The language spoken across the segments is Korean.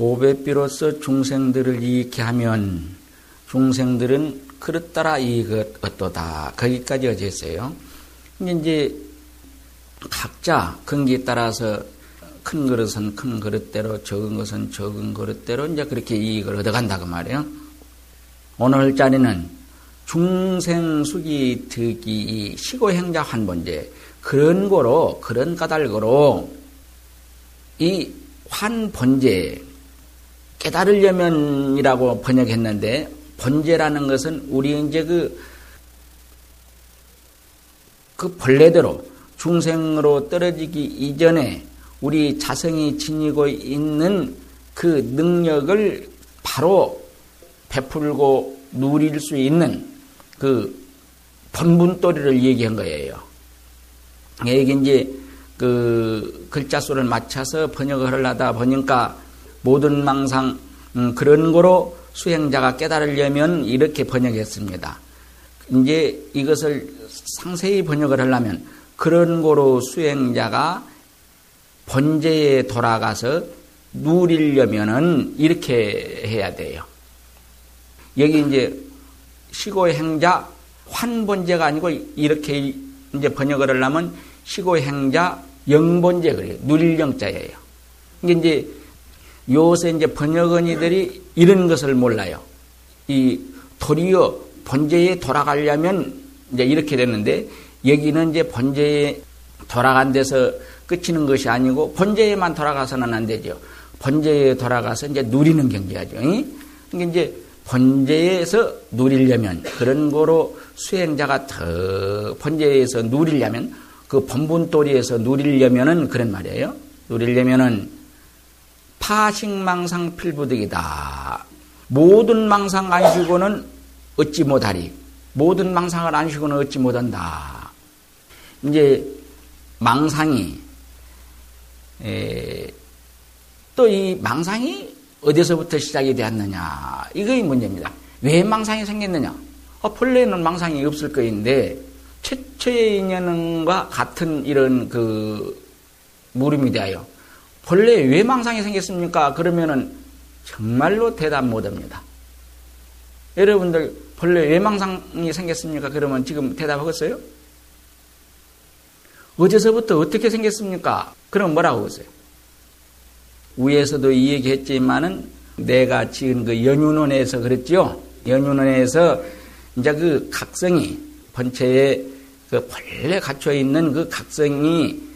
보배비로서 중생들을 이익케 하면 중생들은 그릇 따라 이익을 얻도다. 거기까지 어제 했어요. 이제 각자 근기에 따라서 큰 그릇은 큰 그릇대로 적은 것은 적은 그릇대로 이제 그렇게 이익을 얻어간다고 말이에요. 오늘 자리는 중생수기 득이 시고행자 환본제 그런 거로 그런 까닭으로 이 환본제 깨달으려면이라고 번역했는데 번제라는 것은 우리 이제 그, 그 본래대로 중생으로 떨어지기 이전에 우리 자성이 지니고 있는 그 능력을 바로 베풀고 누릴 수 있는 그 본분도리를 얘기한 거예요. 이게 이제 그 글자 수를 맞춰서 번역을 하려다 보니까 모든 망상 음, 그런 거로 수행자가 깨달으려면 이렇게 번역했습니다. 이제 이것을 상세히 번역을 하려면 그런 거로 수행자가 번제에 돌아가서 누리려면은 이렇게 해야 돼요. 여기 이제 시고행자 환번제가 아니고 이렇게 이제 번역을 하려면 시고행자 영번제 그래요. 누릴 영자예요. 이게 이제 요새 이제 번역원이들이 이런 것을 몰라요. 이 도리어 번제에 돌아가려면 이제 이렇게 됐는데 여기는 이제 번제에 돌아간 데서 끝이는 것이 아니고 번제에만 돌아가서는 안 되죠. 번제에 돌아가서 이제 누리는 경지하죠. 그러니까 이제 번제에서 누리려면 그런 거로 수행자가 더 번제에서 누리려면 그 본분도리에서 누리려면은 그런 말이에요. 누리려면은 파식망상 필부득이다. 모든 망상 안 쉬고는 얻지 못하리. 모든 망상을 안 쉬고는 얻지 못한다. 이제 망상이 또 이 망상이 어디서부터 시작이 되었느냐 이거의 문제입니다. 왜 망상이 생겼느냐? 어, 본래는 망상이 없을 거인데 최초의 인연과 같은 이런 그 물음이 되어요. 본래 왜 망상이 생겼습니까? 그러면은 정말로 대답 못 합니다. 여러분들 본래 왜 망상이 생겼습니까? 그러면 지금 대답하겠어요? 어제서부터 어떻게 생겼습니까? 그럼 뭐라고 하세요? 위에서도 이 얘기 했지만은 내가 지은 그 연윤원에서 그랬죠? 연윤원에서 이제 그 각성이 본체에 그 본래 갇혀 있는 그 각성이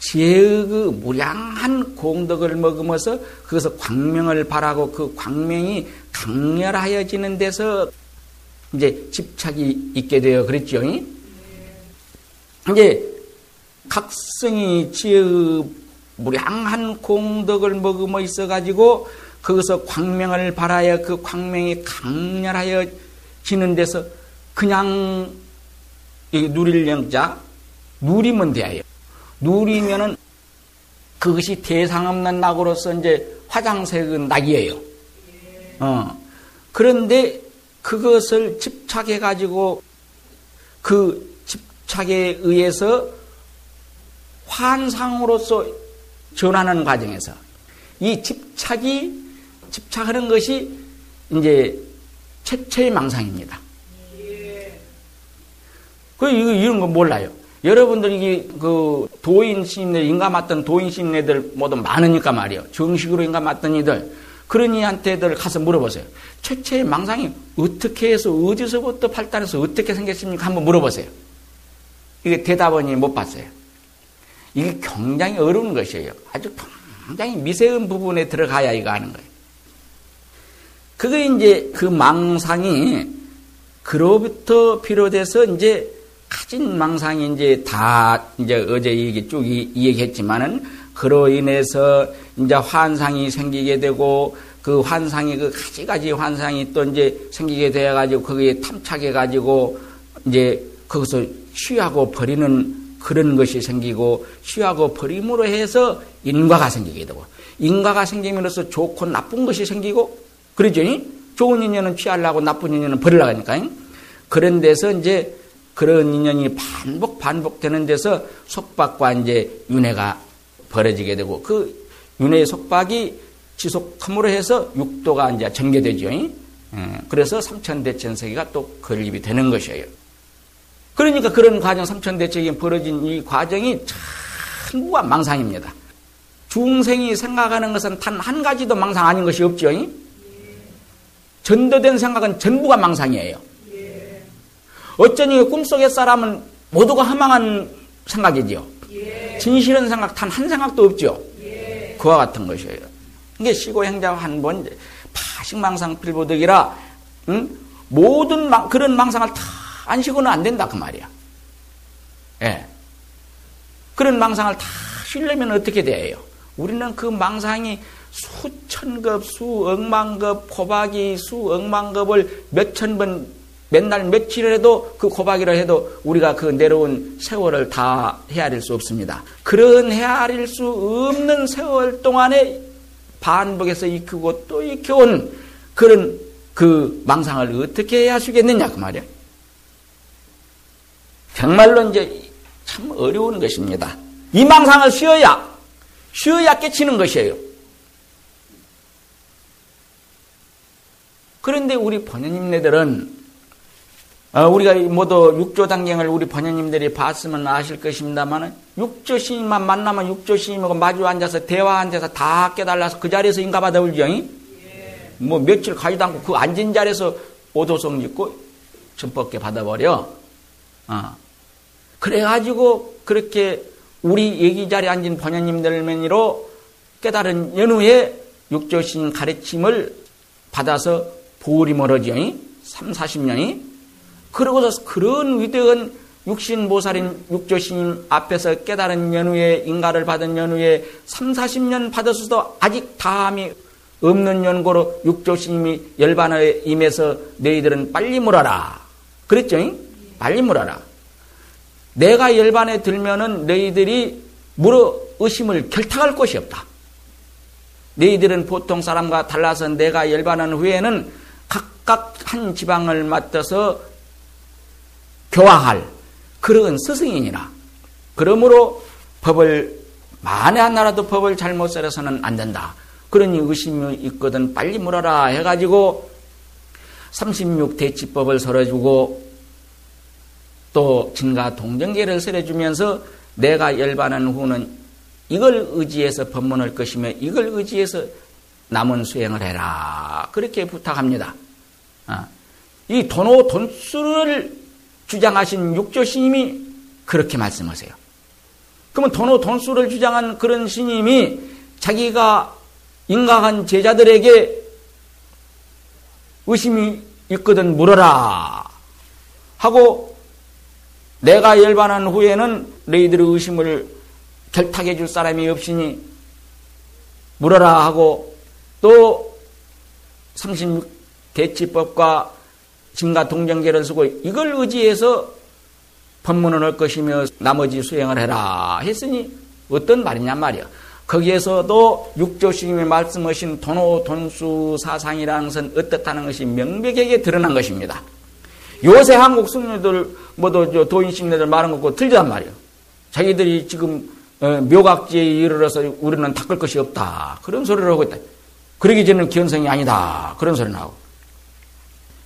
지혜의 그 무량한 공덕을 먹으면서 그것을 광명을 바라고 그 광명이 강렬하여지는 데서 이제 집착이 있게 되어 그랬죠. 이제 각성이 지혜의 무량한 공덕을 먹으며 있어 가지고 거기서 광명을 바라야 그 광명이 강렬하여 지는 데서 그냥 누릴 영자 누리면 돼요. 누리면은 그것이 대상 없는 낙으로서 이제 화장색은 낙이에요. 어. 그런데 그것을 집착해 가지고 그 집착에 의해서 환상으로서 전하는 과정에서 이 집착이 집착하는 것이 이제 최초의 망상입니다. 그 이런 거 몰라요. 여러분들이 그 도인 신인들 인가 맞던 도인 신인들 모두 많으니까 말이요. 정식으로 인가 맞던 이들 그런 이한테들 가서 물어보세요. 최초의 망상이 어떻게 해서 어디서부터 발달해서 어떻게 생겼습니까? 한번 물어보세요. 이게 대답은 못 봤어요. 이게 굉장히 어려운 것이에요. 아주 굉장히 미세한 부분에 들어가야 이거 하는 거예요. 그게 이제 그 망상이 그로부터 비롯해서 이제 가진 망상이 이제 다 이제 어제 얘기 쭉 이, 얘기했지만은 그로 인해서 이제 환상이 생기게 되고 그 환상이 그 가지 가지 환상이 또 이제 생기게 되어 가지고 거기에 탐착해 가지고 이제 거기서 취하고 버리는 그런 것이 생기고 취하고 버림으로 해서 인과가 생기게 되고 인과가 생기면서 좋고 나쁜 것이 생기고 그러죠. 좋은 인연은 취하려고 나쁜 인연은 버리려고 하니까 그런 데서 이제 그런 인연이 반복 반복되는 데서 속박과 이제 윤회가 벌어지게 되고 그 윤회의 속박이 지속함으로 해서 육도가 이제 전개되죠. 그래서 삼천대천세계가 또 건립이 되는 것이에요. 그러니까 그런 과정, 삼천대천이 벌어진 이 과정이 전부가 망상입니다. 중생이 생각하는 것은 단 한 가지도 망상 아닌 것이 없죠. 전도된 생각은 전부가 망상이에요. 어쩌니 꿈속의 사람은 모두가 허망한 생각이지요. 진실한 생각 단 한 생각도 없죠. 그와 같은 것이에요. 이게 시고 행자 한 번 파식망상 필보득이라 응? 모든 망, 그런 망상을 다 안시고는 안 된다 그 말이야. 예. 그런 망상을 다 쉬려면 어떻게 돼요? 우리는 그 망상이 수천급, 수억만급, 고박이 수억만급을 몇천 번, 맨날 며칠을 해도 그 고박이라 해도 우리가 그 내려온 세월을 다 헤아릴 수 없습니다. 그런 헤아릴 수 없는 세월 동안에 반복해서 익히고 또 익혀온 그런 그 망상을 어떻게 해야하시겠느냐 그 말이야. 정말로 이제 참 어려운 것입니다. 이 망상을 쉬어야 쉬어야 깨치는 것이에요. 그런데 우리 번연님네들은 어, 우리가 모두 육조 당경을 우리 번연님들이 봤으면 아실 것입니다만 육조 스님만 만나면 육조 스님하고 마주 앉아서 대화 앉아서 다 깨달아서 그 자리에서 인가받아 울죠. 예. 뭐 며칠 가지도 않고 그 앉은 자리에서 오도성 짓고 전법계 받아버려. 어. 그래가지고 그렇게 우리 얘기 자리에 앉은 번연님들만으로 깨달은 연후에 육조신 가르침을 받아서 보울이 멀어지요. 3, 40년이. 그러고서 그런 위대한 육신 보살인 육조신 앞에서 깨달은 연후에 인가를 받은 연후에 3, 40년 받았어도 아직 다함이 없는 연고로 육조신님이 열반에 임해서 너희들은 빨리 물어라. 그랬죠? 빨리 물어라. 내가 열반에 들면은 너희들이 물어 의심을 결탁할 것이 없다. 너희들은 보통 사람과 달라서 내가 열반한 후에는 각각 한 지방을 맡아서 교화할 그런 스승이니라. 그러므로 법을 만에 하나라도 법을 잘못 살아서는 안 된다. 그러니 의심이 있거든 빨리 물어라 해가지고 36대치법을 설해주고 또 진가 동정계를 설해주면서 내가 열반한 후는 이걸 의지해서 법문할 것이며 이걸 의지해서 남은 수행을 해라. 그렇게 부탁합니다. 아, 이 돈오 돈수를 주장하신 육조 스님이 그렇게 말씀하세요. 그러면 돈오 돈수를 주장한 그런 스님이 자기가 인가한 제자들에게 의심이 있거든 물어라 하고 내가 열반한 후에는 너희들의 의심을 결탁해 줄 사람이 없으니 물어라 하고 또 36대치법과 증가 동정계를 쓰고 이걸 의지해서 법문을 할 것이며 나머지 수행을 해라 했으니 어떤 말이냐 말이야. 거기에서도 육조스님이 말씀하신 돈오 돈수 사상이라는 것은 어떻다는 것이 명백하게 드러난 것입니다. 요새 한국 승려들 뭐도 도인식내들 말한 것고 틀리단 말이에요. 자기들이 지금 어, 묘각지에 이르러서 우리는 닦을 것이 없다. 그런 소리를 하고 있다. 그러기 전에는 기원성이 아니다. 그런 소리 나오고.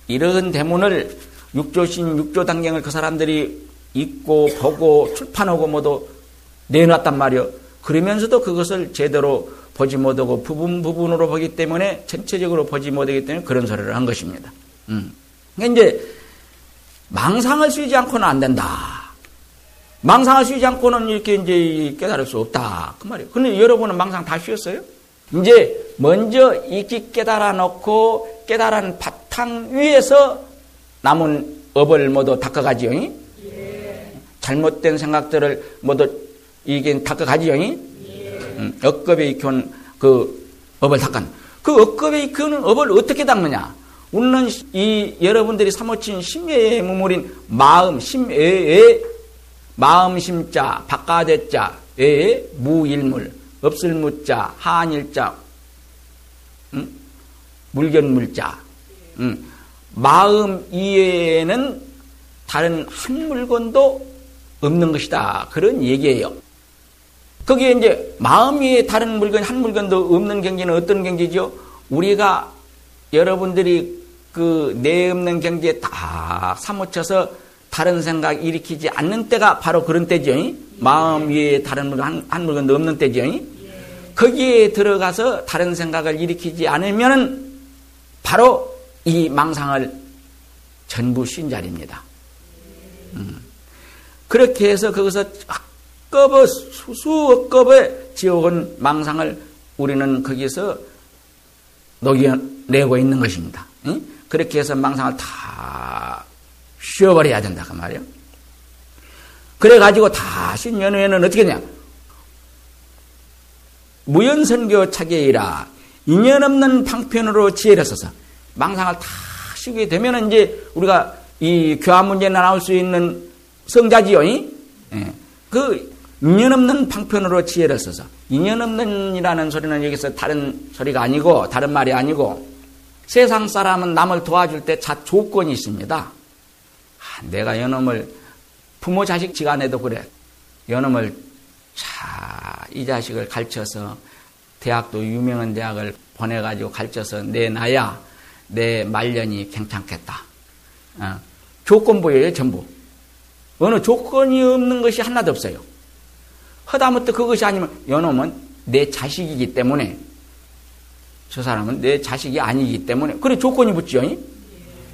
이런 대문을 육조신, 육조당경을 그 사람들이 읽고 보고 출판하고 뭐도 내놨단 말이요. 그러면서도 그것을 제대로 보지 못하고 부분 부분으로 보기 때문에 전체적으로 보지 못하기 때문에 그런 소리를 한 것입니다. 음. 그러니까 이제 망상을 쉬지 않고는 안 된다. 망상을 쉬지 않고는 이렇게 이제 깨달을 수 없다. 그 말이에요. 근데 여러분은 망상 다 쉬었어요? 이제 먼저 익히 깨달아 놓고 깨달은 바 탕 위에서 남은 업을 모두 닦아가지요. 예. 잘못된 생각들을 모두 이게 닦아가지요. 예. 음, 억겁에 익혀온 그 업을 닦은. 그 억겁에 익혀놓은 업을 어떻게 닦느냐? 우리는 이 여러분들이 사모친 심예의 무물인 마음, 심예의 마음 심자, 바깥의자, 의 무일물, 없을 무자, 한일자, 음? 물견물자, 음? 마음 이외에는 다른 한 물건도 없는 것이다. 그런 얘기예요. 거기에 이제 마음 위에 다른 물건, 한 물건도 없는 경지는 어떤 경지죠? 우리가 여러분들이 그 내 없는 경지에 딱 사무쳐서 다른 생각 일으키지 않는 때가 바로 그런 때죠. 마음 위에 다른 물건, 한, 한 물건도 없는 때죠. 거기에 들어가서 다른 생각을 일으키지 않으면 바로 이 망상을 전부 쉰 자리입니다. 음. 그렇게 해서 거기서 억겁의 수수 억겁의 지어온 망상을 우리는 거기서 녹여내고 있는 것입니다. 그렇게 해서 망상을 다 쉬어버려야 된다 그 말이에요. 그래가지고 다 쉰년 후에는 어떻게 되냐? 무연선교 차계이라 인연 없는 방편으로 지혜를 써서 망상을 다 쉬게 되면 이제 우리가 이 교화 문제에 나올 수 있는 성자지요. 예. 그 인연 없는 방편으로 지혜를 써서 인연 없는이라는 소리는 여기서 다른 소리가 아니고 다른 말이 아니고 세상 사람은 남을 도와줄 때 자 조건이 있습니다. 아, 내가 연놈을 부모 자식 지간에도 그래. 연놈을 자, 이 자식을 가르쳐서 대학도 유명한 대학을 보내가지고 가르쳐서 내놔야 내 말년이 괜찮겠다. 어, 조건부예요, 전부. 어느 조건이 없는 것이 하나도 없어요. 허다못해 그것이 아니면 연놈은 내 자식이기 때문에 저 사람은 내 자식이 아니기 때문에 그래 조건이 붙죠.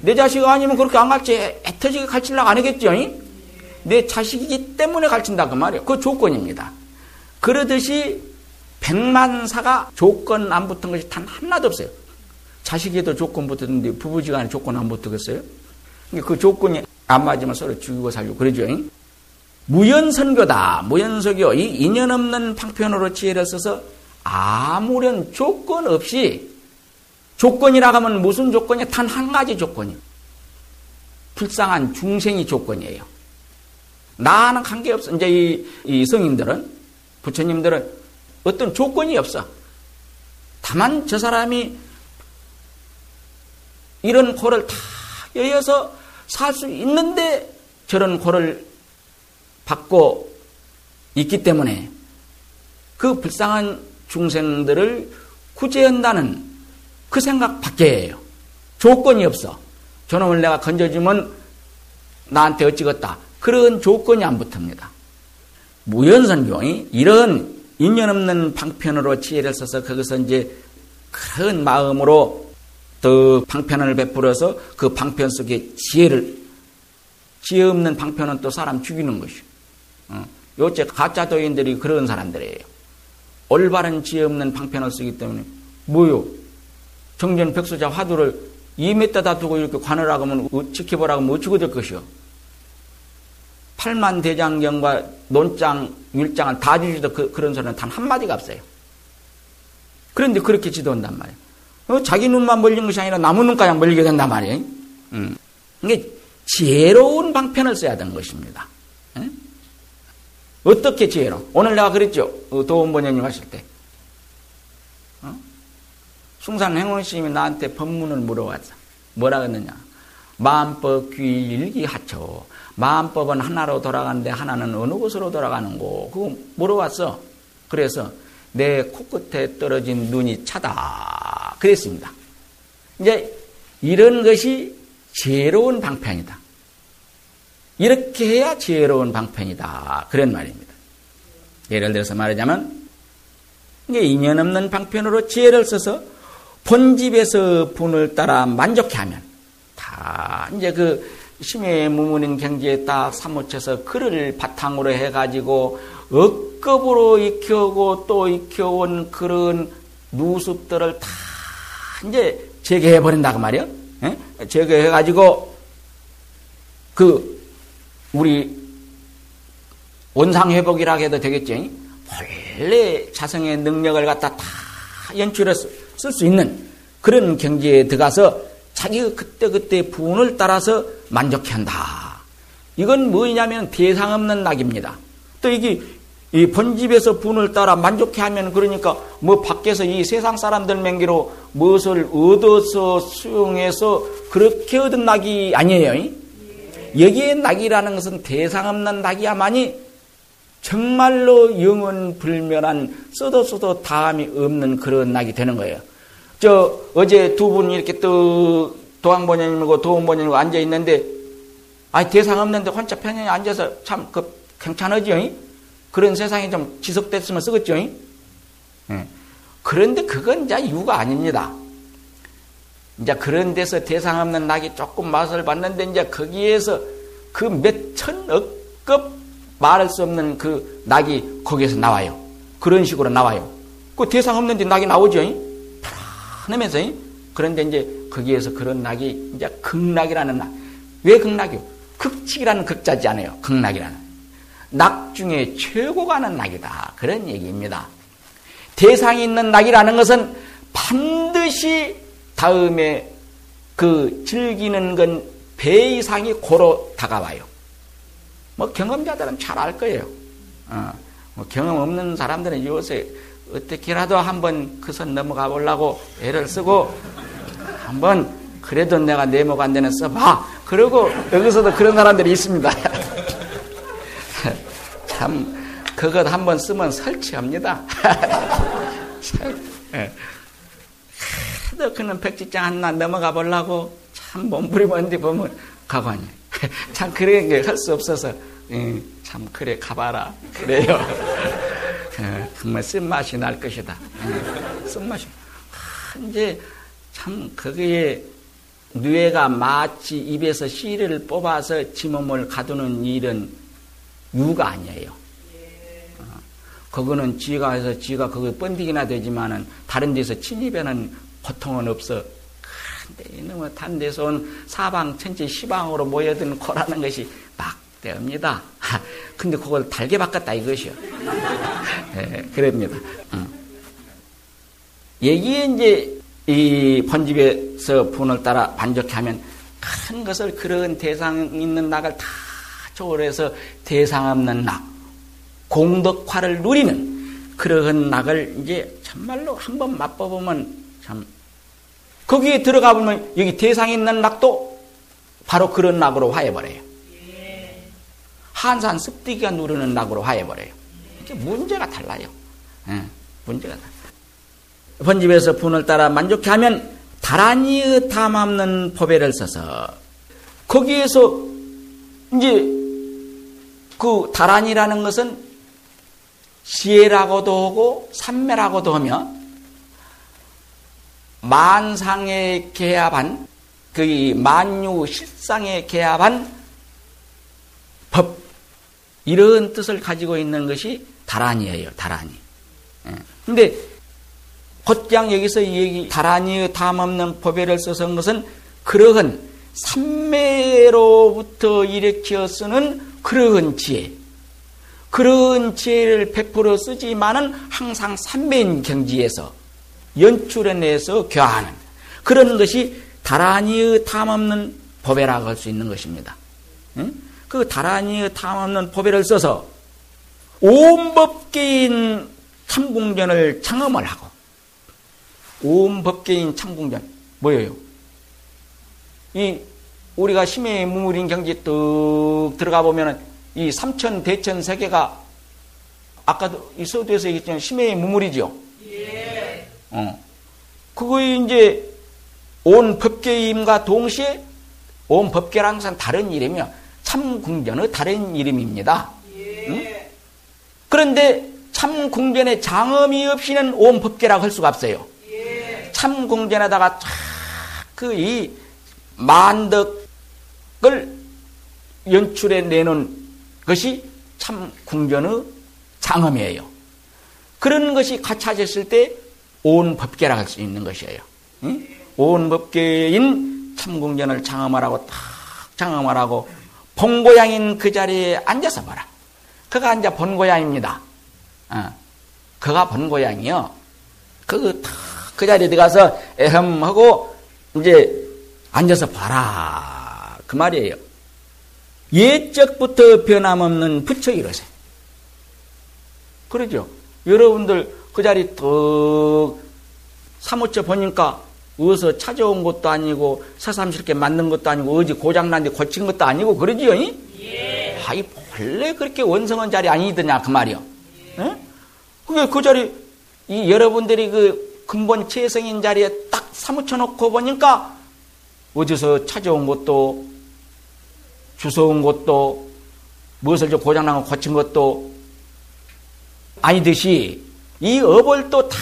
내 자식 아니면 그렇게 안 갈지 애터지게 가르치려고 안 하겠죠. 내 자식이기 때문에 가르친다 그 말이에요. 그 조건입니다. 그러듯이 백만사가 조건 안 붙은 것이 단 하나도 없어요. 자식에도 조건 붙었는데 부부지간에 조건 안 붙었겠어요? 그 조건이 안 맞으면 서로 죽이고 살고 그러죠. 무연선교다. 무연선교. 이 인연 없는 방편으로 지혜를 써서 아무런 조건 없이 조건이라 하면 무슨 조건이 단한 가지 조건이요. 불쌍한 중생이 조건이에요. 나는 관계없어. 이제 이, 이 성인들은, 부처님들은 어떤 조건이 없어. 다만 저 사람이 이런 고를 다 여여서 살 수 있는데 저런 고를 받고 있기 때문에 그 불쌍한 중생들을 구제한다는 그 생각 밖에예요. 조건이 없어. 저놈을 내가 건져주면 나한테 어찌겠다. 그런 조건이 안 붙습니다. 무연선교이 이런 인연 없는 방편으로 지혜를 써서 거기서 이제 큰 마음으로 더 방편을 베풀어서 그 방편 속에 지혜를 지혜 없는 방편은 또 사람 죽이는 것이요. 어. 요새 가짜 도인들이 그런 사람들이에요. 올바른 지혜 없는 방편을 쓰기 때문에 뭐요? 정전 백수자 화두를 2m다 두고 이렇게 관을하고 하면 지켜보라고 하면 어찌고 될 것이요? 8만 대장경과 논장, 율장을 다 주지도 그, 런 소리는 단 한마디가 없어요. 그런데 그렇게 지도한단 말이에요. 어, 자기 눈만 멀린 것이 아니라 나무 눈가냥 멀리게 된단 말이에요. 음. 이게 지혜로운 방편을 써야 되는 것입니다. 에? 어떻게 지혜로? 오늘 내가 그랬죠. 어, 도원번연님 하실 때. 어? 숭산 행원 스님이 나한테 법문을 물어왔어. 뭐라 그랬느냐. 마음법 귀일기 하초. 마음법은 하나로 돌아가는데 하나는 어느 곳으로 돌아가는 거. 그거 물어왔어. 그래서 내 코끝에 떨어진 눈이 차다. 그랬습니다. 이제 이런 것이 지혜로운 방편이다. 이렇게 해야 지혜로운 방편이다. 그런 말입니다. 예를 들어서 말하자면 이게 인연 없는 방편으로 지혜를 써서 본집에서 분을 따라 만족해 하면 다 이제 그 심해 무문인 경지에 딱 사무쳐서 글을 바탕으로 해가지고 억 겁으로 익혀오고 또 익혀온 그런 누습들을 다 이제 제거해버린다고 말이요. 예? 제거해가지고 그 우리 원상회복이라고 해도 되겠죠. 원래 자성의 능력을 갖다 다 연출해서 쓸 수 있는 그런 경지에 들어가서 자기가 그때그때 부분을 따라서 만족해 한다. 이건 뭐냐면 대상 없는 낙입니다. 또 이게 이 본집에서 분을 따라 만족해 하면 그러니까 뭐 밖에서 이 세상 사람들 맹기로 무엇을 얻어서 수용해서 그렇게 얻은 낙이 아니에요. 여기에 낙이라는 것은 대상 없는 낙이야만이 정말로 영원 불멸한 써도 써도 다음이 없는 그런 낙이 되는 거예요. 저 어제 두 분 이렇게 또 도항본연님이고 도원본연님이고 앉아 있는데 아니 대상 없는데 혼자 편히 앉아서 참 그 괜찮으지요? 그런 세상이 좀 지속됐으면 쓰겠죠? 예. 그런데 그건 이제 이유가 아닙니다. 이제 그런 데서 대상 없는 낙이 조금 맛을 봤는데 이제 거기에서 그 몇 천억 급 말할 수 없는 그 낙이 거기에서 나와요. 그런 식으로 나와요. 그 대상 없는데 낙이 나오죠? 편하면서. 그런데 이제 거기에서 그런 낙이 이제 극락이라는 낙. 왜 극락이요? 극칙이라는 극자지 않아요. 극락이라는. 낙 중에 최고 가 는 낙이다. 그런 얘기입니다. 대상이 있는 낙이라는 것은 반드시 다음에 그 즐기는 건 배 이상이 고로 다가와요. 뭐 경험자들은 잘 알 거예요. 어, 뭐 경험 없는 사람들은 요새 어떻게라도 한번 그 선 넘어가 보려고 애를 쓰고 한번 그래도 내가 내목 안 되는 써봐. 그리고 여기서도 그런 사람들이 있습니다. 참 그것 한번 쓰면 설치합니다. 예. 너 그는 백지장 하나 넘어가 보려고 참 몸부림하는데 보면 가관이. 참 그런 게할수 없어서 예, 참 그래 가봐라 그래요. 예, 정말 쓴맛이 날 것이다. 예, 쓴맛이. 이제 참 거기에 뇌가 마치 입에서 씨를 뽑아서 지 몸을 가두는 일은 유가 아니에요. 어, 그거는 지가 해서 지가 그거 번디기나 되지만은 다른 데서 침입에는 고통은 없어. 근데 이놈의 단 데서 온 사방 천지 시방으로 모여든 코라는 것이 막대입니다. 근데 그걸 달게 바꿨다 이것이요. 네, 그럽니다. 응. 여기에 이제 이 번집에서 분을 따라 반죽해 하면 큰 것을 그런 대상 있는 낙을 다 초월해서 대상 없는 낙, 공덕화를 누리는 그러한 낙을 이제 참말로 한번 맛봐보면 참 거기에 들어가 보면 여기 대상 있는 낙도 바로 그런 낙으로 화해버려요. 한산 습디기가 누르는 낙으로 화해버려요. 이게 문제가 달라요. 예, 문제가 달라요. 번집에서 분을 따라 만족해 하면 다란이의 담 없는 포배를 써서 거기에서 이제 그 다란이라는 것은 시해라고도 하고 삼매라고도 하며 만상에 개합한 그 만유 실상에 개합한 법 이런 뜻을 가지고 있는 것이 다란이에요. 다란이. 예. 근데 곧장 여기서 얘기 다란이의 담 없는 법회를 써서 한 것은 그러한 삼매로부터 일으켜 쓰는 그러한 지혜 그런 지혜를 베풀어 쓰지만은 항상 삼매인 경지에서 연출해내서 교하는 그런 것이 다란이의 탐없는 법회라고 할 수 있는 것입니다. 응? 그 다란이의 탐없는 법회를 써서 온 법계인 참궁전을 창험을 하고 온 법계인 창궁전 뭐예요? 이 우리가 심해 무물인 경지 뚝 들어가 보면은 이 삼천 대천 세계가 아까도 이 서두에서 얘기했지만 심해 무물이죠. 예. 어. 그거 이제 온 법계임과 동시에 온 법계랑 항상 다른 이름이요. 참궁전의 다른 이름입니다. 예. 응? 그런데 참궁전의 장엄이 없이는 온 법계라고 할 수가 없어요. 참궁전에다가 그 이 만덕 을 연출해 내는 것이 참 궁전의 장엄이에요. 그런 것이 갖춰졌을 때 온 법계라고 할수 있는 것이에요. 응? 온 법계인 참궁전을 장엄하라고 탁 장엄하라고 본고양인 그 자리에 앉아서 봐라. 그가 앉아 본고양입니다. 어. 그가 본고양이요. 그탁그 자리에 들어가서 에헴 하고 이제 앉아서 봐라. 그 말이에요. 옛적부터 변함없는 부처이로세. 그러죠. 여러분들 그 자리 더 사무쳐 보니까 어디서 찾아온 것도 아니고 새삼스럽게 만든 것도 아니고 어디 고장난 데 고친 것도 아니고 그러지요? 예. 아이 원래 그렇게 원성한 자리 아니더냐 그 말이요. 예? 그게 그 자리 이 여러분들이 그 근본 체성인 자리에 딱 사무쳐 놓고 보니까 어디서 찾아온 것도 주워온 것도 무엇을 좀 고장난 거 고친 것도 아니듯이 이 업을 또 다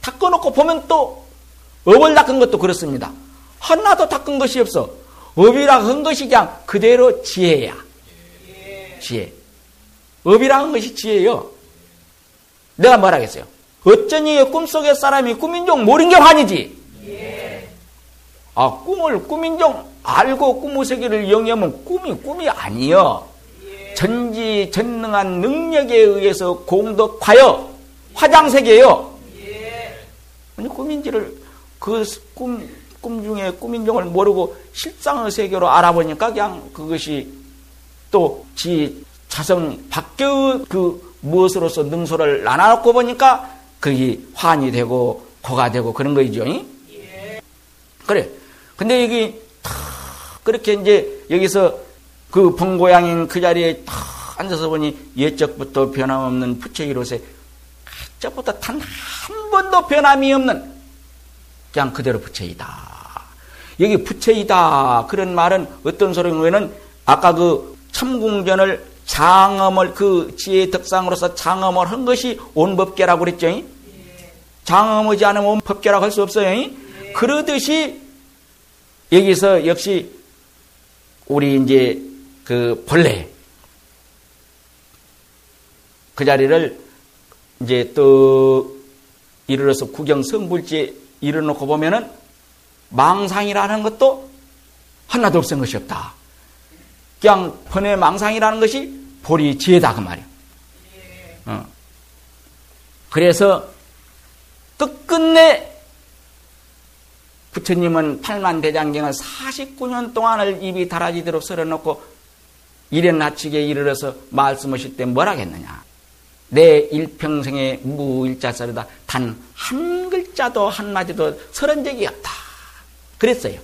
닦아놓고 보면 또 업을 닦은 것도 그렇습니다. 하나도 닦은 것이 없어. 업이라 한 것이 그냥 그대로 지혜야. 지혜. 업이라 한 것이 지혜요. 내가 뭐라겠어요? 어쩌니 꿈속의 사람이 꿈인 종 모른 게 환이지. 아, 꿈을 꿈인 종 알고 세계를 영위하면 꿈이 꿈이 아니여. 전지 전능한 능력에 의해서 공덕하여 화장세계요. 아니 꿈인지를 그꿈 꿈 중에 꿈인 종을 모르고 실상의 세계로 알아보니까 그냥 그것이 또 지 자성 밖의 그 무엇으로서 능소를 나눠놓고 보니까 그게 환이 되고 고가 되고 그런 거이죠. 그래. 근데 여기 탁 그렇게 이제 여기서 그 본고양인 그 자리에 탁 앉아서 보니 예적부터 변함없는 부처이로세 각적부터 단 한 번도 변함이 없는 그냥 그대로 부처이다. 여기 부처이다. 그런 말은 어떤 소리냐면은 아까 그 참궁전을 장엄을 그 지혜의 덕상으로서 장엄을 한 것이 온법계라고 그랬죠. 장엄하지 않으면 온법계라고 할 수 없어요. 그러듯이 여기서 역시 우리 이제 그 본래 그 자리를 이제 또 이르러서 구경 성불지에 이르놓고 보면은 망상이라는 것도 하나도 없은 것이 없다. 그냥 번의 망상이라는 것이 보리 지혜다 그 말이야. 어. 그래서 끝끝내 부처님은 팔만 대장경을 49년 동안을 입이 달아지도록 썰어놓고 일연나치게 이르러서 말씀하실 때 뭐라 했느냐. 내 일평생의 무일자설이다. 단 한 글자도 한마디도 설은 적이 없다. 그랬어요.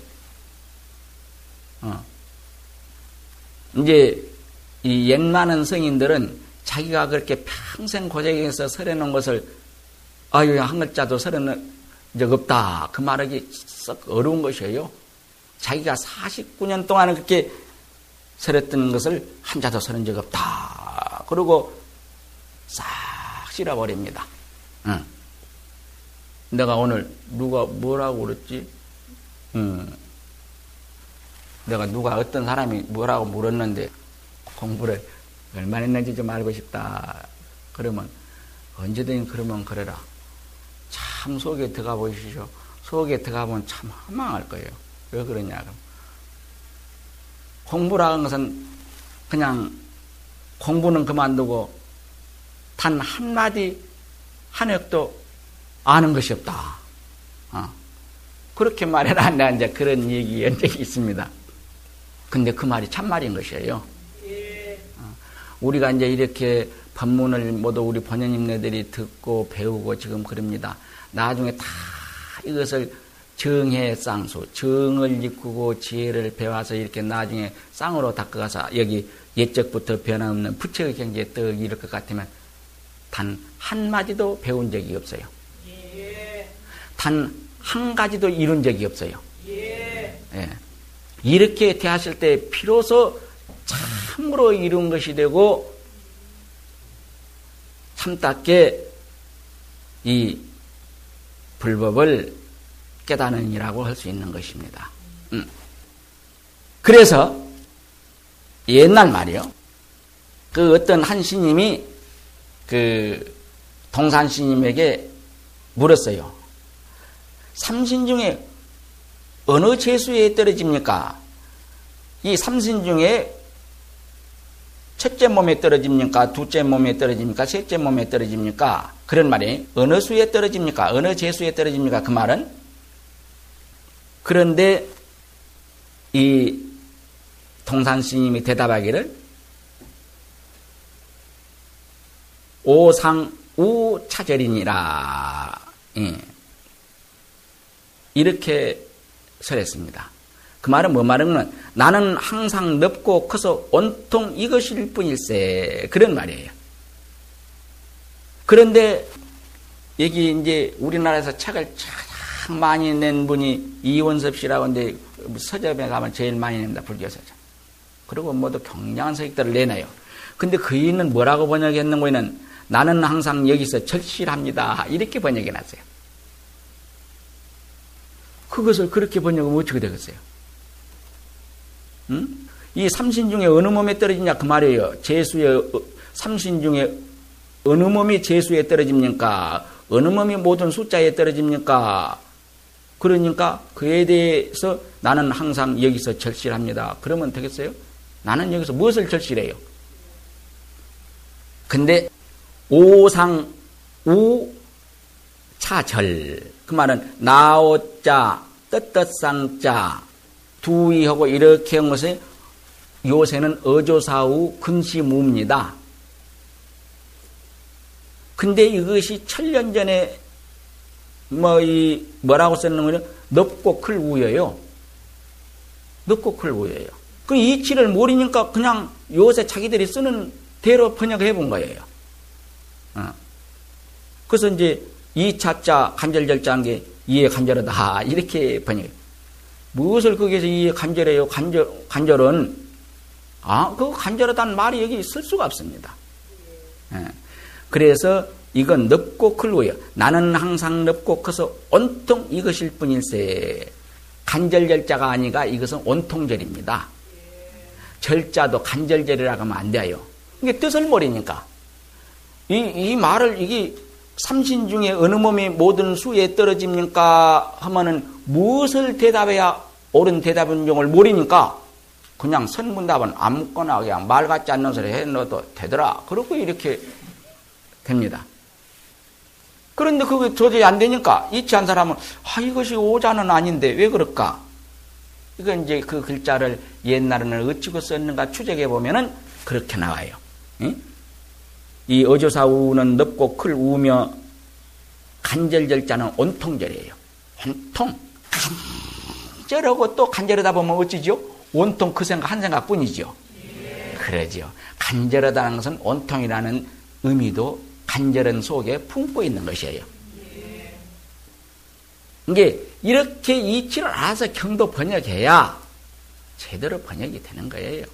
어. 이제 이 옛 많은 성인들은 자기가 그렇게 평생 고생해서 설해놓은 것을 아유 한 글자도 설해놓은 적 없다. 그 말하기 썩 어려운 것이에요. 자기가 49년 동안 그렇게 설했던 것을 한 자도 설은 적 없다. 그리고 싹 실어버립니다. 응. 내가 오늘 누가 뭐라고 그랬지? 응. 내가 누가 어떤 사람이 뭐라고 물었는데 공부를 얼마나 했는지 좀 알고 싶다. 그러면 언제든 그러면 그래라. 참 속에 들어가 보시죠. 속에 들어가 보면 참 허망할 거예요. 왜 그러냐. 그럼. 공부라는 것은 그냥 공부는 그만두고 단 한마디 한역도 아는 것이 없다. 어. 그렇게 말해라. 내가 이제 그런 얘기 한 적이 있습니다. 근데 그 말이 참말인 것이에요. 어. 우리가 이제 이렇게 법문을 모두 우리 번연님네들이 듣고 배우고 지금 그럽니다. 나중에 다 이것을 정해 쌍수, 정을 이꾸고 지혜를 배워서 이렇게 나중에 쌍으로 닦아가서 여기 옛적부터 변함없는 부처의 경지에 떡 이럴 것 같으면 단 한마디도 배운 적이 없어요. 단한 가지도 이룬 적이 없어요. 예. 이렇게 대하실 때 비로소 참으로 이룬 것이 되고 참답게 이 불법을 깨닫는이라고 할 수 있는 것입니다. 음. 그래서 옛날 말이요. 그 어떤 한 스님이 그 동산 스님에게 물었어요. 삼신 중에 어느 재수에 떨어집니까? 이 삼신 중에 첫째 몸에 떨어집니까? 둘째 몸에 떨어집니까? 셋째 몸에 떨어집니까? 그런 말이 어느 수에 떨어집니까? 어느 재수에 떨어집니까? 그 말은 그런데 이 동산 스님이 대답하기를 오상우 차절이니라 예. 이렇게 설했습니다. 그 말은 뭐 말하면 나는 항상 넓고 커서 온통 이것일 뿐일세. 그런 말이에요. 그런데 여기 이제 우리나라에서 책을 가장 많이 낸 분이 이원섭 씨라고 하는데 서점에 가면 제일 많이 냅니다. 불교 서점. 그리고 모두 굉장한 서식들을 내놔요. 근데 그이는 뭐라고 번역했는 거에는 나는 항상 여기서 절실합니다. 이렇게 번역해 놨어요. 그것을 그렇게 번역하면 어떻게 되겠어요? 응? 이 삼신 중에 어느 몸에 떨어지냐 그 말이에요. 재수의 어, 삼신 중에 어느 몸이 재수에 떨어집니까? 어느 몸이 모든 숫자에 떨어집니까? 그러니까 그에 대해서 나는 항상 여기서 절실합니다. 그러면 되겠어요? 나는 여기서 무엇을 절실해요? 근데 오상 우 차절 그 말은 나오자 떳떳상자 두위하고 이렇게 한 것에 요새는 어조사후 근시무입니다. 근데 이것이 천년 전에 뭐 이 뭐라고 쓰는 거냐 넓고 클 우여요. 넓고 클 우여요. 그 이치를 모르니까 그냥 요새 자기들이 쓰는 대로 번역해 본 거예요. 어. 그래서 이제 이차자 간절절자한 게 이해 간절하다 이렇게 번역. 무엇을 거기에서 이해 간절해요? 간절 간절은 아 그 간절하다는 말이 여기 쓸 수가 없습니다. 예. 그래서 이건 넓고 클고요. 나는 항상 넓고 커서 온통 이것일 뿐일세. 간절절자가 아니가 이것은 온통절입니다. 절자도 간절절이라고 하면 안 돼요. 이게 뜻을 모르니까. 이, 이 말을 이게 삼신 중에 어느 몸이 모든 수에 떨어집니까? 하면은 무엇을 대답해야 옳은 대답인 용을 모르니까 그냥 선문답은 아무거나 그냥 말 같지 않는 소리 해 넣어도 되더라. 그러고 이렇게 됩니다. 그런데 그게 도저히 안 되니까 이치한 사람은 아 이것이 오자는 아닌데 왜 그럴까? 이건 이제 그 글자를 옛날에는 어찌고 썼는가 추적해 보면은 그렇게 나와요. 응? 이 어조사우는 넓고 클 우며 간절절자는 온통절이에요. 온통. 간절하고 또 간절하다 보면 어찌죠? 온통 그 생각 한 생각뿐이죠. 그러죠. 간절하다는 것은 온통이라는 의미도 간절한 속에 품고 있는 것이에요. 이게 이렇게 이치를 알아서 경도 번역해야 제대로 번역이 되는 거예요.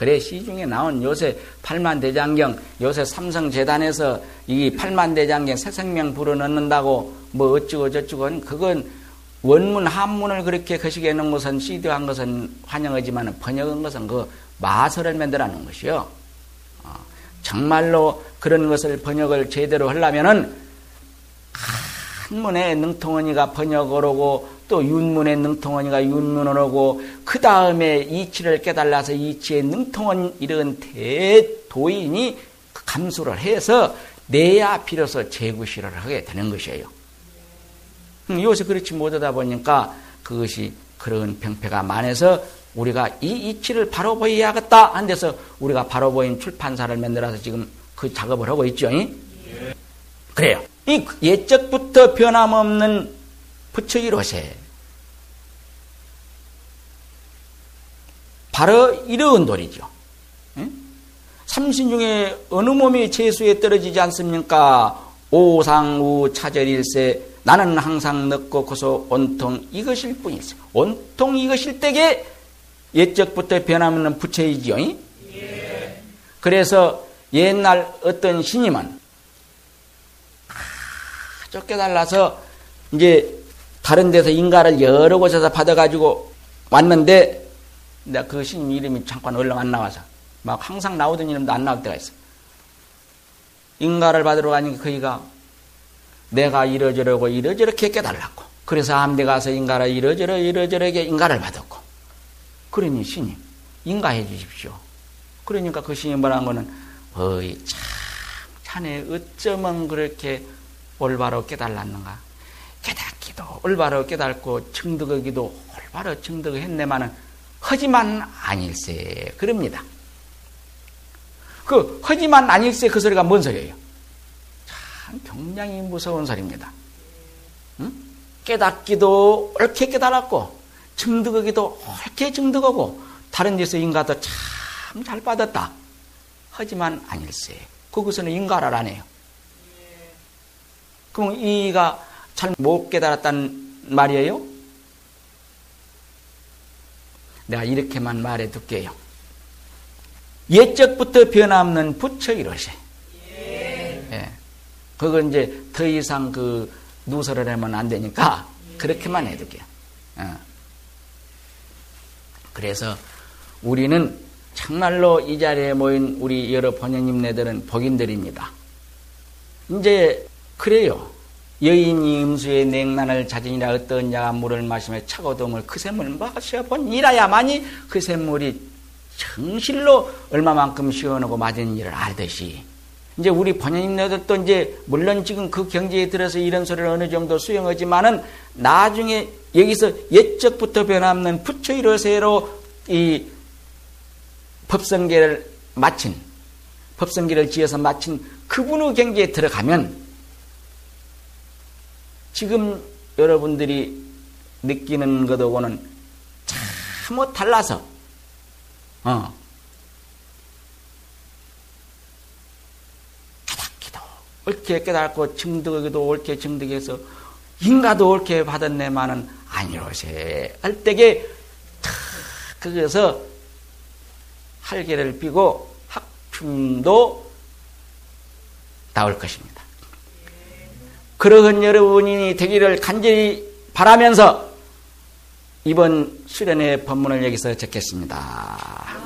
그래 시중에 나온 요새 팔만 대장경 요새 삼성 재단에서 이 팔만 대장경 새 생명 불어넣는다고 뭐 어쩌고 저쩌고 그건 원문 한문을 그렇게 거시기해 놓은 것은 CD한 것은 환영하지만 번역한 것은 그 마설을 놓은 것이요. 어, 정말로 그런 것을 번역을 제대로 하려면은 한문에 능통원이가 번역을 하고 또 윤문에 능통원이가 윤문을 하고 그 다음에 이치를 깨달아서 이치의 능통원 이런 대도인이 감수를 해서 내야 비로소 재구시를 하게 되는 것이에요. 음, 요새 그렇지 못하다 보니까 그것이 그런 병폐가 많아서 우리가 이 이치를 바로 보여야겠다 한 데서 우리가 바로 보인 출판사를 만들어서 지금 그 작업을 하고 있죠. 예. 그래요. 이 예적부터 변함없는 부처이로세 바로 이러한 돌이죠. 삼신 중에 어느 몸이 재수에 떨어지지 않습니까? 오상우 차절일세 나는 항상 넣고 고소 온통 이것일 뿐이세 온통 이것일 때게 옛적부터 변함없는 부처이지요. 예. 그래서 옛날 어떤 신임은 아주 깨달아서 이제 다른 데서 인가를 여러 곳에서 받아가지고 왔는데 내가 그 신임 이름이 잠깐 얼른 안 나와서 막 항상 나오던 이름도 안 나올 때가 있어. 인가를 받으러 가니까 그이가 내가 이러저러고 이러저렇게 깨달았고 그래서 암대 가서 인가를 이러저러 이러저러게 인가를 받았고 그러니 신임 인가해 주십시오. 그러니까 그 신임 뭐라는 거는 어이 참 자네 어쩌면 그렇게 올바로 깨달았는가 깨닫기도 올바로 깨닫고 증득하기도 올바로 증득했네마는 하지만 아닐세 그럽니다. 그 하지만 아닐세 그 소리가 뭔 소리예요? 참 굉장히 무서운 소리입니다. 응? 깨닫기도 옳게 깨달았고 증득하기도 옳게 증득하고 다른 데서 인가도 참 잘 받았다. 하지만 아닐세. 그것은 인가라라네요. 그럼 이가 잘 못 깨달았단 말이에요? 내가 이렇게만 말해 둘게요. 옛적부터 변함없는 부처 이러세. 예. 그건 이제 더 이상 그 누설을 하면 안 되니까 그렇게만 해둘게요. 어. 그래서 우리는 정말로 이 자리에 모인 우리 여러 번영님네들은 복인들입니다. 이제 그래요. 여인이 음수의 냉난을 자진이라 어떤 자가 물을 마시며 차고동을 그 샘을 마셔 본 이라야만이 그 샘물이 정실로 얼마만큼 시원하고 맞은 일을 알듯이. 이제 우리 번연인들도 이제 물론 지금 그 경지에 들어서 이런 소리를 어느 정도 수용하지만은 나중에 여기서 옛적부터 변함없는 부처 이러세로 이 법성계를 마친 법성계를 지어서 마친 그분의 경지에 들어가면 지금 여러분들이 느끼는 것하고는 참못 달라서 어. 깨닫기도 옳게 깨닫고 증득하기도 옳게 증득해서 인가도 옳게 받았네만은 아니로세 할 때게 거기서 할개를 피고 학춤도 나올 것입니다. 그러한 여러분이 되기를 간절히 바라면서 이번 수련회 법문을 여기서 적겠습니다.